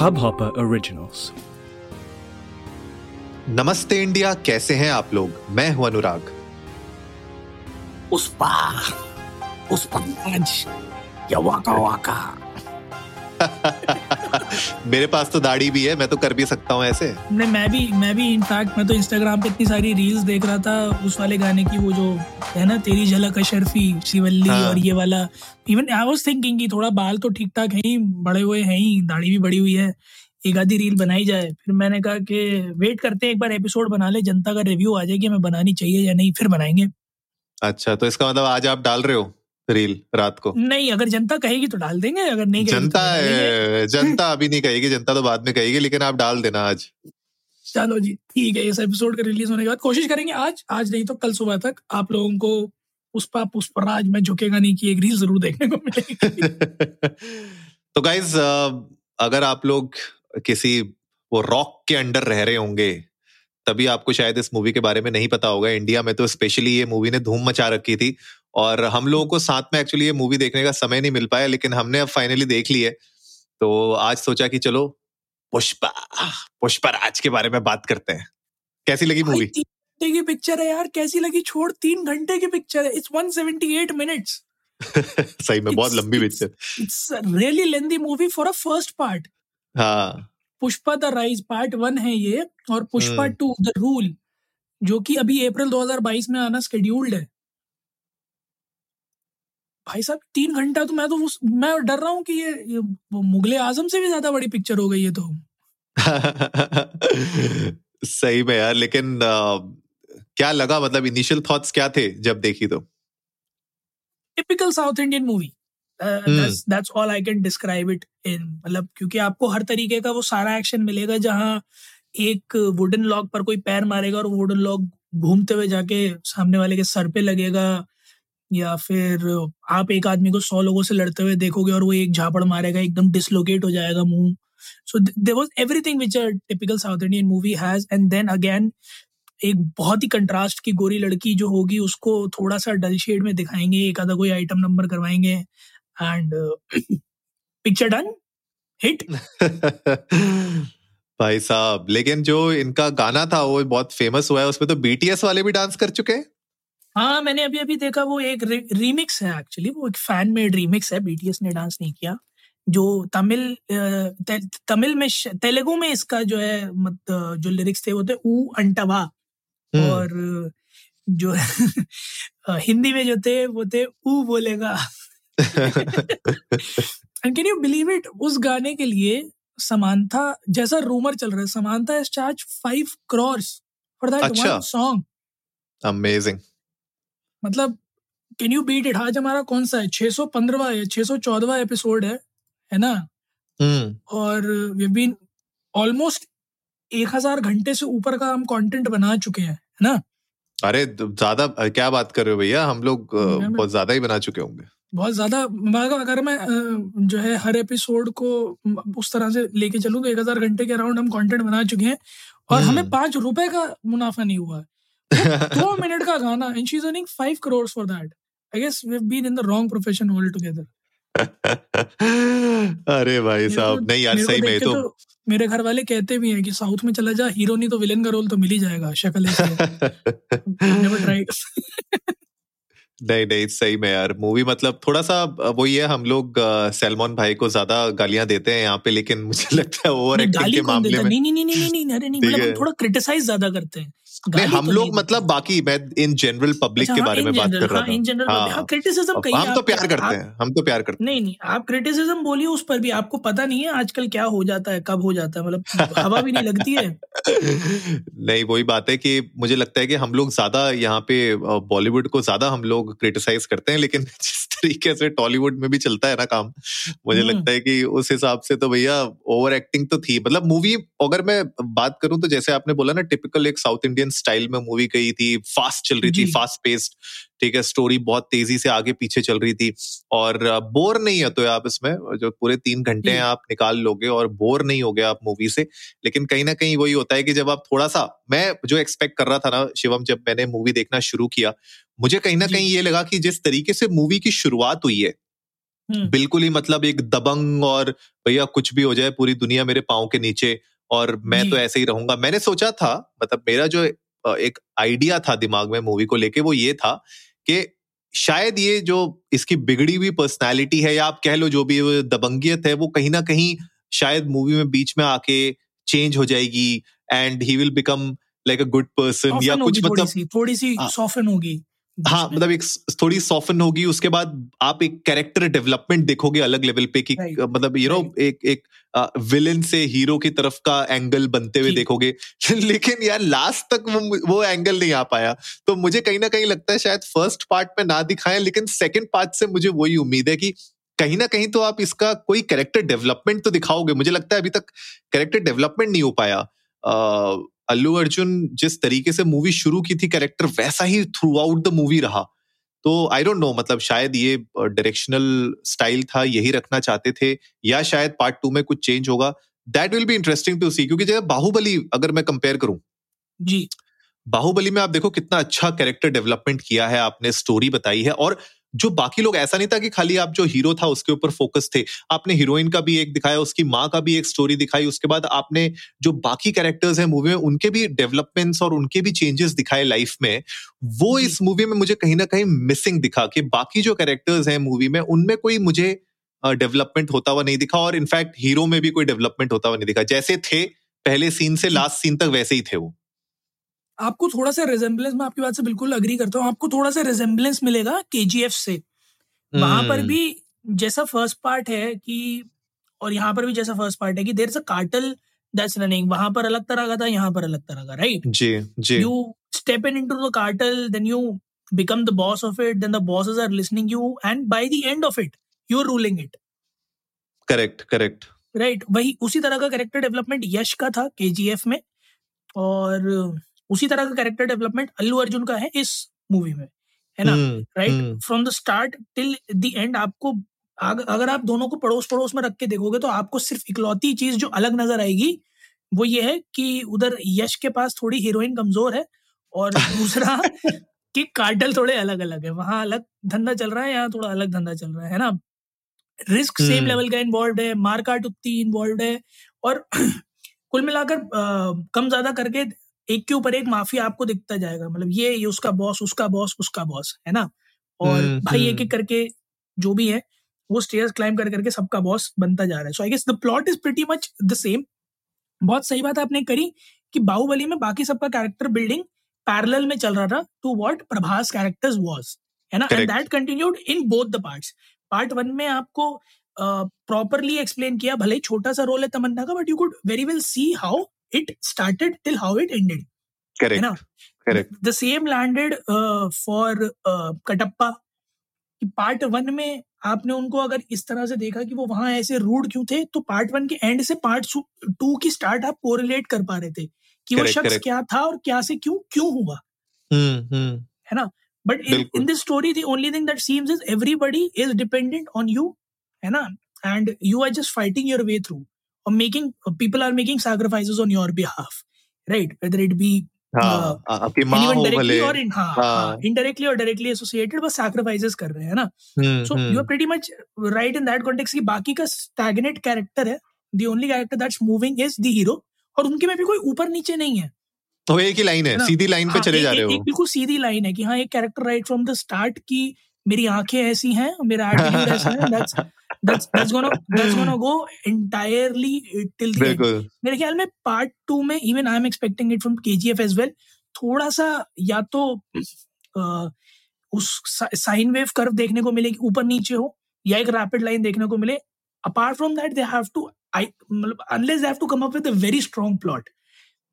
Hubhopper Originals. नमस्ते India कैसे हैं आप लोग? मैं हूँ अनुराग। उस पार उस पंकज या वाका वाका। मेरे पास तो दाढ़ी भी है मैं तो कर भी सकता हूँ ऐसे। नहीं मैं भी मैं भी इनफैक्ट मैं तो इंस्टाग्राम पे इतनी सारी रील्स देख रहा था उस वाले गाने की वो जो है ना तेरी झलक अशरफी शिवल्ली हाँ। और ये वाला। इवन आई वाज थिंकिंग कि थोड़ा बाल तो ठीक ठाक है ही बड़े हुए हैं ही दाढ़ी भी बड़ी हुई है एक आधी रील बनाई जाए। फिर मैंने कहा कि वेट करते हैं एक बार एपिसोड बना ले जनता का रिव्यू आ जाए कि हमें बनानी चाहिए या नहीं फिर बनाएँगे। अच्छा तो इसका मतलब आज आप डाल रहे हो? रील रात को? नहीं अगर जनता कहेगी तो डाल देंगे अगर नहीं कहेगी तो जनता है, जनता अभी नहीं कहेगी जनता तो बाद में कहेगी लेकिन आप डाल देना आज। चलो जी ठीक है इस एपिसोड के रिलीज़ होने के बाद कोशिश करेंगे आज आज नहीं तो कल सुबह तक आप लोगों को पुष्पा पुष्पराज में झुकेगा नहीं की एक रील ज़रूर देखने को मिलेगी। तो गाइज़ अगर आप लोग किसी वो रॉक के अंडर रह रहे होंगे तभी आपको शायद इस मूवी के बारे में नहीं पता होगा। इंडिया में तो स्पेशली ये मूवी ने धूम मचा रखी थी। और हम लोगों को साथ में एक्चुअली ये मूवी देखने का समय नहीं मिल पाया लेकिन हमने अब फाइनली देख ली है। तो आज सोचा कि चलो पुष्पा पुष्पा राज के बारे में बात करते हैं। कैसी लगी मूवी तीन घंटे की पिक्चर है यार कैसी लगी? छोड़ तीन घंटे की पिक्चर है। इट्स 178 मिनट्स सही में बहुत लंबी picture it's really lengthy movie for a first part हाँ। Pushpa the rise part one है ये और Pushpa hmm. Two the rule जो कि अभी अप्रैल 2022 में आना शेड्यूल्ड है। भाई साहब तीन घंटा तो मैं तो उस मैं डर रहा हूँ कि ये, ये मुगले आज़म से भी ज़्यादा बड़ी पिक्चर हो गई है तो। सही में यार लेकिन अ, क्या लगा मतलब इनिशियल थॉट्स क्या थे जब देखी तो? Typical south Indian movie. That's all I can describe it in मतलब क्योंकि आपको हर तरीके का वो सारा एक्शन मिलेगा जहाँ एक वुडन लॉग पर कोई पैर मारेगा और वुडन लॉग घूमते हुए जाके सामने वाले के सर पे लगेगा। या फिर आप एक आदमी को सौ लोगों से लड़ते हुए देखोगे और वो एक झापड़ मारेगा, एकदम डिसलोकेट हो जाएगा मुँह। So there was everything which a typical south Indian movie has and then again एक बहुत ही कंट्रास्ट की गोरी लड़की जो होगी, उसको थोड़ा सा डल शेड में दिखाएँगे, एक आधा कोई आइटम नंबर करवाएँगे एंड पिक्चर डन हिट भाई साहब, लेकिन जो इनका गाना था, वो बहुत फ़ेमस हुआ है, उसमें तो बीटीएस वाले भी डांस कर चुके हैं। हाँ मैंने अभी अभी देखा वो एक रीमिक्स है एक्चुअली वो एक फ़ैन मेड रीमिक्स है बीटीएस ने डांस नहीं किया जो तमिल ते- तमिल में तेलुगु में इसका जो है मत जो लिरिक्स थे वो थे ऊ अंटवा हम्म, और जो हिंदी में जो थे वो थे ऊ बोलेगा। And can you believe it उस गाने के लिए समानता जैसा रूमर चल रहा है Samantha is charge five crores for that. One song amazing मतलब कैन यू बीट इट आज हमारा कौन सा है? 615वां है 614वां एपिसोड है है ना? हम्म। और वी बीन ऑलमोस्ट एक हज़ार घंटे से ऊपर का हम कंटेंट बना चुके हैं है ना? अरे ज़्यादा क्या बात कर रहे हो भैया? हम लोग बहुत ज़्यादा ही बना चुके होंगे। बहुत ज़्यादा अगर मैं जो है हर एपिसोड को उस तरह से लेके चलूँ तो एक हज़ार घंटे के अराउंड हम कंटेंट बना चुके हैं। और हमें हम्म। पाँच रुपए का मुनाफा नहीं हुआ। है दो मिनट का गाना and she is earning five crore for that I guess we have been in the wrong profession all together अरे भाई साहब नहीं यार सही में ये तो मेरे घर वाले कहते भी हैं कि साउथ में चला जा हीरो नहीं तो विलेन का रोल तो मिल ही जाएगा शक्ल नहीं नहीं सही में यार मूवी मतलब थोड़ा सा वही है हम लोग सलमान भाई को ज़्यादा गालियाँ देते हैं यहाँ पे लेकिन मुझे लगता है ओवर एक्टिंग के मामले में। नहीं नहीं नहीं नहीं नहीं अरे नहीं मतलब। हम थोड़ा क्रिटिसाइज ज़्यादा करते हैं। नहीं हम तो लोग नहीं मतलब बाकी मैं इन जनरल पब्लिक के हाँ, बारे में बात कर रहा हाँ, हाँ, criticism अब हम तो प्यार करते हैं हम तो प्यार करते नहीं नहीं आप क्रिटिसिज्म बोलिए उस पर भी आपको पता नहीं है आजकल क्या हो जाता है कब हो जाता है मतलब हवा भी नहीं लगती है। नहीं वही बात है कि मुझे लगता है कि हम लोग ज़्यादा यहाँ पे बॉलीवुड को ज़्यादा हम लोग क्रिटिसाइज करते हैं लेकिन जिस तरीके से टॉलीवुड में भी चलता है ना काम मुझे हम्म। लगता है कि उस हिसाब से तो भैया ओवर एक्टिंग तो थी। मतलब मूवी अगर मैं बात करूँ तो जैसे आपने बोला ना टिपिकल एक साउथ इंडियन स्टाइल में मूवी गई थी फास्ट चल रही थी फास्ट पेस्ड ठीक है स्टोरी बहुत तेज़ी से आगे पीछे चल रही थी और बोर नहीं है तो आप इसमें जो पूरे तीन घंटे हैं आप निकाल लोगे और बोर नहीं हो गए आप मूवी से लेकिन कहीं ना कहीं वही होता है कि जब आप थोड़ा सा मैं जो एक्सपेक्ट कर रहा था ना शिवम जब मैंने मूवी देखना शुरू किया मुझे कहीं ना कहीं ये लगा कि जिस तरीके से मूवी की शुरुआत हुई है बिल्कुल ही मतलब एक दबंग और भैया कुछ भी हो जाए पूरी दुनिया मेरे पाँव के नीचे और मैं तो ऐसे ही रहूँगा। मैंने सोचा था मतलब मेरा जो एक आइडिया था दिमाग में मूवी को लेके वो ये था कि शायद ये जो इसकी बिगड़ी हुई पर्सनैलिटी है या आप कह लो जो भी दबंगियत है वो कहीं ना कहीं शायद मूवी में बीच में आके चेंज हो जाएगी and he will become like a good person या कुछ मतलब थोड़ी सी हाँ। सॉफ्टन होगी बीच हाँ मतलब एक थोड़ी सॉफन होगी उसके बाद आप एक कैरेक्टर डेवलपमेंट देखोगे अलग लेवल पे कि मतलब यू नो एक एक विलेन से हीरो की तरफ़ का एंगल बनते हुए देखोगे। लेकिन यार लास्ट तक वो वो एंगल नहीं आ पाया। तो मुझे कहीं ना कहीं लगता है शायद फ़र्स्ट पार्ट में ना दिखाएँ लेकिन सेकंड पार्ट से मुझे वही उम्मीद है कि कहीं ना कहीं तो आप इसका कोई कैरेक्टर डेवलपमेंट तो दिखाओगे। मुझे लगता है अभी तक कैरेक्टर डेवलपमेंट नहीं हो पाया। अल्लू अर्जुन जिस तरीके से मूवी शुरू की थी कैरेक्टर वैसा ही थ्रू आउट द मूवी रहा। तो आई डोंट नो मतलब शायद ये डायरेक्शनल स्टाइल था यही रखना चाहते थे या शायद पार्ट टू में कुछ चेंज होगा। That will be interesting to see क्योंकि जैसे बाहुबली अगर मैं कंपेयर करूँ। जी। बाहुबली में आप देखो कितना अच्छा कैरेक्टर डेवलपमेंट किया है आपने स्टोरी बताई है और जो बाकी लोग ऐसा नहीं था कि खाली आप जो हीरो था उसके ऊपर फोकस थे। आपने हीरोइन का भी एक दिखाया उसकी माँ का भी एक स्टोरी दिखाई उसके बाद आपने जो बाकी कैरेक्टर्स हैं मूवी में उनके भी डेवलपमेंट्स और उनके भी चेंजेस दिखाए लाइफ में वो इस मूवी में मुझे कहीं ना कहीं मिसिंग दिखा कि बाकी जो कैरेक्टर्स हैं मूवी में उनमें कोई मुझे डेवलपमेंट होता हुआ नहीं दिखा और इनफैक्ट हीरो में भी कोई डेवलपमेंट होता हुआ नहीं दिखा। जैसे थे पहले सीन से लास्ट सीन तक वैसे ही थे वो। आपको थोड़ा सा रिजेम्बलेंस मैं आपकी बात से बिल्कुल अग्री करता हूँ आपको थोड़ा सा रिजेम्बलेंस मिलेगा केजीएफ से। वहाँ पर हम्म, भी जैसा फ़र्स्ट पार्ट है कि और यहाँ पर भी जैसा फ़र्स्ट पार्ट है कि there a cartel that's running वहाँ पर अलग तरह का था यहाँ पर अलग तरह का राइट जी जी। You step in into the cartel then you become the boss of it then the bosses are listening you and by the end of it you're ruling it. Correct correct right वही उसी तरह का character development यश का था KGF में और उसी तरह का कैरेक्टर डेवलपमेंट अल्लू अर्जुन का है इस मूवी में है ना? Right from the start till the end आपको अगर आप दोनों को पड़ोस पड़ोस में रख के देखोगे तो आपको सिर्फ़ इकलौती चीज़ जो अलग नज़र आएगी वो ये है कि उधर यश के पास थोड़ी हीरोइन कमज़ोर है और दूसरा कि कार्टल थोड़े अलग अलग है। वहाँ अलग धंधा चल रहा है यहाँ थोड़ा अलग धंधा चल रहा है ना? Risk same. लेवल का इन्वॉल्व है मारकाट उतनी इन्वॉल्व है और कुल मिलाकर कम ज़्यादा करके एक के ऊपर एक माफिया आपको दिखता जाएगा मतलब ये ये उसका बॉस उसका बॉस उसका बॉस है ना? और हम्म, भाई एक हम्म। एक करके जो भी है वो स्टेयर्स क्लाइम कर करके सबका बॉस बनता जा रहा है। So I guess the plot is pretty much the same बहुत सही बात आपने करी कि बाहुबली में बाकी सबका कैरेक्टर बिल्डिंग पैरेलल में चल रहा था to what Prabhas characters was है ना? And that continued in both the parts part one में आपको प्रॉपरली एक्सप्लेन किया भले ही छोटा सा रोल है तमन्ना का but you could very well see how it started till how it ended है ना? Correct correct the same landed for Kattappa कि पार्ट वन में आपने उनको अगर इस तरह से देखा कि वो वहाँ ऐसे रूड क्यों थे तो पार्ट वन के एंड से पार्ट टू की स्टार्ट आप कोरिलेट कर पा रहे थे कि वो शख्स correct. क्या था और क्या से क्यों क्यों हुआ। हम्म हम्म। है ना? But in this story the only thing that seems is everybody is dependent on you है ना? And you are just fighting your way through और making people are making sacrifices on your behalf right whether it be हाँ आपकी माँ हो भले। or in हाँ, हाँ। हाँ indirectly or directly associated बस sacrifices कर रहे हैं ना? हम्म, so hmm, you are pretty much right in that context कि बाकी का stagnant character है the only character that's moving is the hero और उनके में भी कोई ऊपर नीचे नहीं है। तो एक ही लाइन है है सीधी लाइन पे हाँ, चले जा रहे हो। एक बिल्कुल सीधी लाइन है कि हाँ एक character right from the start की मेरी आँखें ऐसी हैं मेरा एटीट्यूड ऐसा है that's that's gonna that's gonna go entirely till the end. मेरे ख्याल में पार्ट टू में even I am expecting it from K G F as well थोड़ा सा या तो उस साइन वेव कर्व देखने को मिले कि ऊपर नीचे हो या एक रैपिड लाइन देखने को मिले। Apart from that they have to I मतलब unless they have to come up with a very strong plot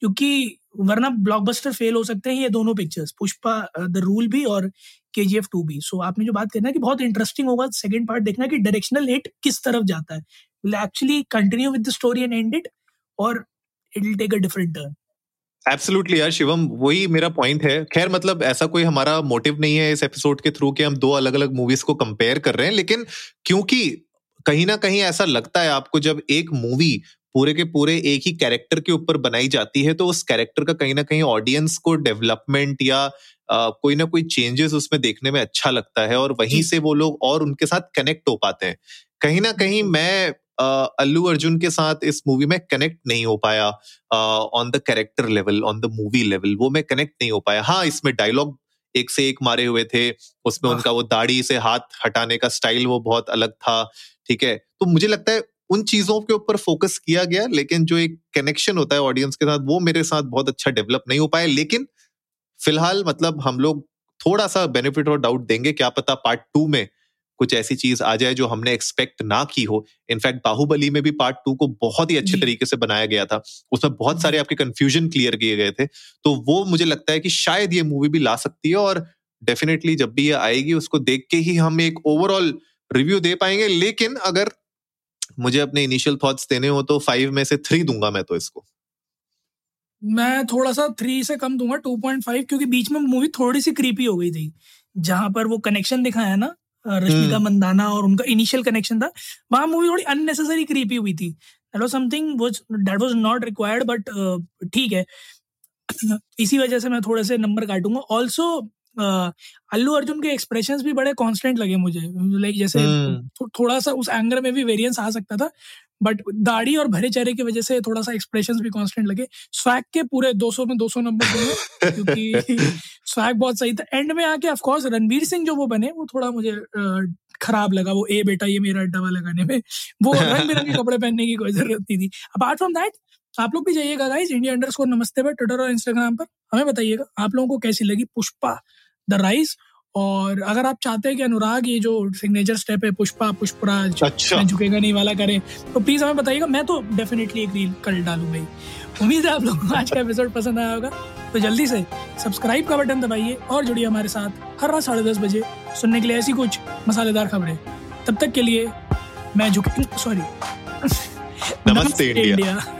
क्योंकि वरना ब्लॉकबस्टर फेल हो सकते हैं ये दोनों पिक्चर्स पुष्पा द रूल भी और के जी एफ़ टू भी सो आपने जो बात करना कि बहुत इंटरेस्टिंग होगा सेकंड पार्ट देखना कि डायरेक्शनल हिट किस तरफ़ जाता है। Will actually continue with the story and end it और it will take a different turn absolutely यार, शिवम, वही मेरा पॉइंट है। खैर मतलब ऐसा कोई हमारा मोटिव नहीं है इस एपिसोड के थ्रू कि हम दो अलग अलग मूवीज़ को कंपेयर कर रहे हैं, लेकिन क्योंकि कहीं ना कहीं ऐसा लगता है आपको जब एक मूवी पूरे के पूरे एक ही कैरेक्टर के ऊपर बनाई जाती है तो उस कैरेक्टर का कहीं ना कहीं ऑडियंस को डेवलपमेंट या कोई ना कोई चेंजेस उसमें देखने में अच्छा लगता है और वहीं से वो लोग और उनके साथ कनेक्ट हो पाते हैं। कहीं ना कहीं मैं अल्लू अर्जुन के साथ इस मूवी में कनेक्ट नहीं हो पाया on the character level on the movie level वो मैं कनेक्ट नहीं हो पाया। हाँ इसमें डायलॉग एक से एक मारे हुए थे उसमें उनका वो दाढ़ी से हाथ हटाने का स्टाइल वो बहुत अलग था ठीक है? तो मुझे लगता है उन चीज़ों के ऊपर फोकस किया गया लेकिन जो एक कनेक्शन होता है ऑडियंस के साथ वो मेरे साथ बहुत अच्छा डेवलप नहीं हो पाया लेकिन फ़िलहाल मतलब हम लोग थोड़ा सा बेनिफिट और डाउट देंगे क्या पता पार्ट टू में कुछ ऐसी चीज़ आ जाए जो हमने एक्सपेक्ट ना की हो। इनफैक्ट बाहुबली में भी पार्ट टू को बहुत ही अच्छे तरीके से बनाया गया था। उसमें बहुत सारे आपके कंफ्यूजन क्लियर किए गए थे। तो वो मुझे लगता है कि शायद ये मूवी भी ला सकती है और डेफिनेटली जब भी ये आएगी उसको देख के ही हम एक ओवरऑल रिव्यू दे पाएँगे। लेकिन अगर मुझे अपने इनिशियल थॉट्स देने हो तो फाइव में से थ्री दूँगा मैं तो इसको। मैं थोड़ा सा थ्री से कम दूँगा टू पॉइंट फाइव क्योंकि बीच में मूवी थोड़ी सी क्रीपी हो गई थी जहाँ पर वो कनेक्शन दिखाया ना रश्मिका हम्म। मंदाना और उनका इनिशियल कनेक्शन था वहाँ मूवी थोड़ी अननेसेसरी क्रीपी हुई थी that was something what that was not required but ठीक है इसी वजह से मैं थोड़े से नंबर काटूँगा ऑल्सो अल्लू अर्जुन के एक्सप्रेशन भी बड़े कॉन्स्टेंट लगे मुझे लाइक जैसे हम्म। थोड़ा सा उस एंगर में भी वेरियंस आ सकता था बट दाढ़ी और भरे चेहरे की वजह से थोड़ा सा एक्सप्रेशन भी कॉन्स्टेंट लगे। स्वैग के पूरे 200 में 200 नंबर दूँगे क्योंकि स्वैग बहुत सही था। एंड में आके ऑफ़ कोर्स रणवीर सिंह जो वो बने वो थोड़ा मुझे खराब लगा वो ए बेटा ये मेरा अड्डा वाला गाने में। वो रंग बिरंगे कपड़े पहनने की कोई ज़रूरत नहीं थी। अपार्ट फ्रॉम दैट आप लोग भी जाइएगा गाइस इंडिया अंडर नमस्ते पर ट्विटर और इंस्टाग्राम पर। हमें बताइएगा आप लोगों को कैसी लगी पुष्पा द राइज और अगर आप चाहते हैं कि अनुराग ये जो सिग्नेचर स्टेप है पुष्पा पुष्पराज अच्छा। झुकेगा नहीं वाला करें तो प्लीज़ हमें बताइएगा मैं तो डेफिनेटली एक रील कल डालू भाई। उम्मीद है आप लोगों को आज का एपिसोड पसंद आया होगा। तो जल्दी से सब्सक्राइब का बटन दबाइए और जुड़िए हमारे साथ हर रात साढ़े दस बजे सुनने के लिए ऐसी कुछ मसालेदार खबरें। तब तक के लिए मैं झुक सॉरी नमस्ते इंडिया, इंडिया।